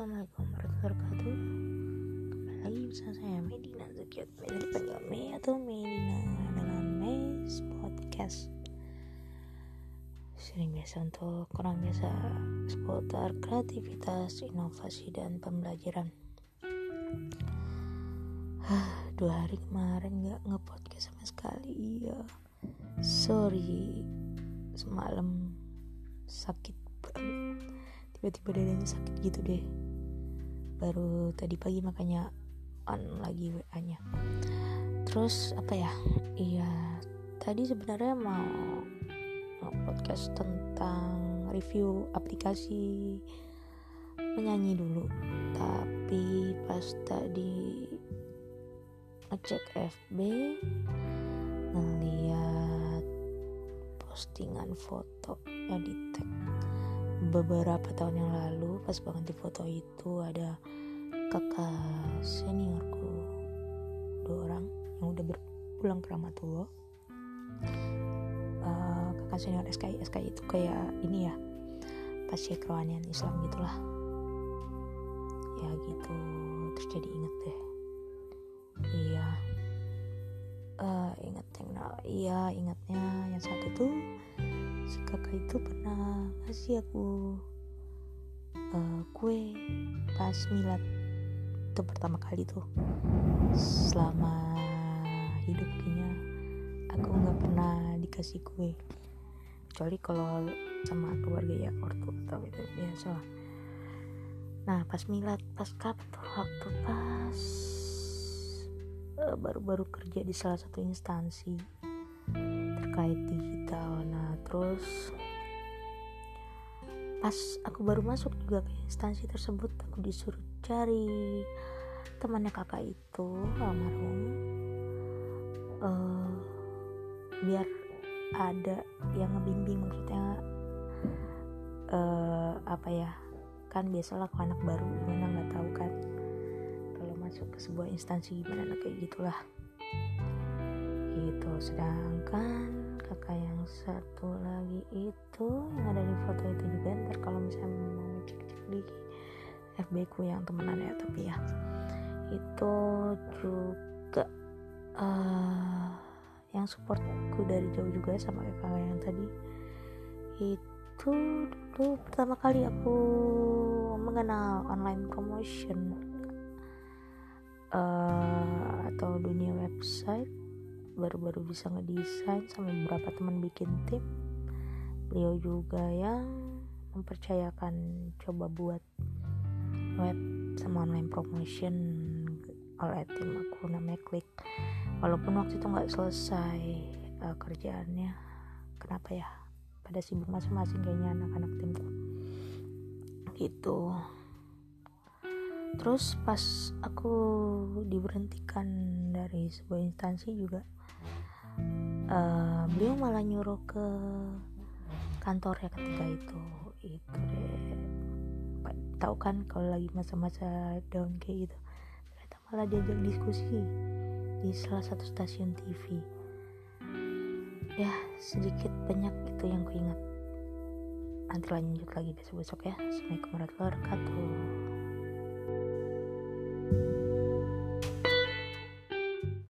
Assalamualaikum warahmatullahi wabarakatuh. Kembali lagi bersama saya Medina Zukiat Medina dipanggil Me atau Medina dalam Me's Podcast. Sering biasa untuk orang biasa seputar kreativitas, inovasi, dan pembelajaran. Dua hari kemarin gak nge-podcast sama sekali ya Sorry Semalam sakit banget tiba-tiba dadanya sakit gitu deh. Baru tadi pagi makanya on lagi WA-nya terus apa ya? Iya tadi sebenarnya mau, mau podcast tentang review aplikasi menyanyi dulu. Tapi pas tadi ngecek FB ngeliat postingan foto yang di tag beberapa tahun yang lalu pas banget di foto itu ada kakak seniorku dua orang yang udah berpulang ke Ramatullah uh, kakak senior SKI SKI itu kayak ini ya pasti kerohanian Islam gitulah. Ya gitu terus jadi inget deh. Iya. Uh, inget yang iya ingatnya yang satu tuh kakak itu pernah ngasih aku uh, kue pas milad itu pertama kali tuh. Selama hidup kayaknya aku nggak pernah dikasih kue. Kecuali kalau sama keluarga ya ortu atau itu biasa nah pas milad pas kap waktu pas baru-baru uh, kerja di salah satu instansi terkait nah terus pas aku baru masuk juga ke instansi tersebut aku disuruh cari temannya kakak itu almarhum. Uh, biar ada yang ngebimbing maksudnya uh, apa ya kan biasalah kalau anak baru gimana nggak tahu kan. Kalau masuk ke sebuah instansi gimana kayak gitulah. Gitu sedangkan kakak yang satu lagi itu yang ada di foto itu juga? Ntar kalau misalnya mau cek-cek di FB ku yang temenan ya tapi ya. Itu juga uh, yang supportku dari jauh juga sama kayak kakak yang tadi. Itu dulu pertama kali aku mengenal online promotion uh, atau dunia website baru-baru bisa ngedesain sama beberapa teman bikin tim. Beliau juga yang mempercayakan coba buat web sama online promotion. Oleh tim aku namanya klik. Walaupun waktu itu nggak selesai uh, kerjaannya. Kenapa ya? Pada sibuk masing-masing kayaknya anak-anak timku gitu terus pas aku diberhentikan dari sebuah instansi juga uh, beliau malah nyuruh ke kantor ya ketika itu. Itu deh tahu kan kalau lagi masa-masa down kayak gitu? Ternyata malah diajak diskusi di salah satu stasiun TV ya sedikit banyak itu yang ku ingat nanti lanjut lagi besok-besok ya. Assalamualaikum warahmatullahi wabarakatuh thank you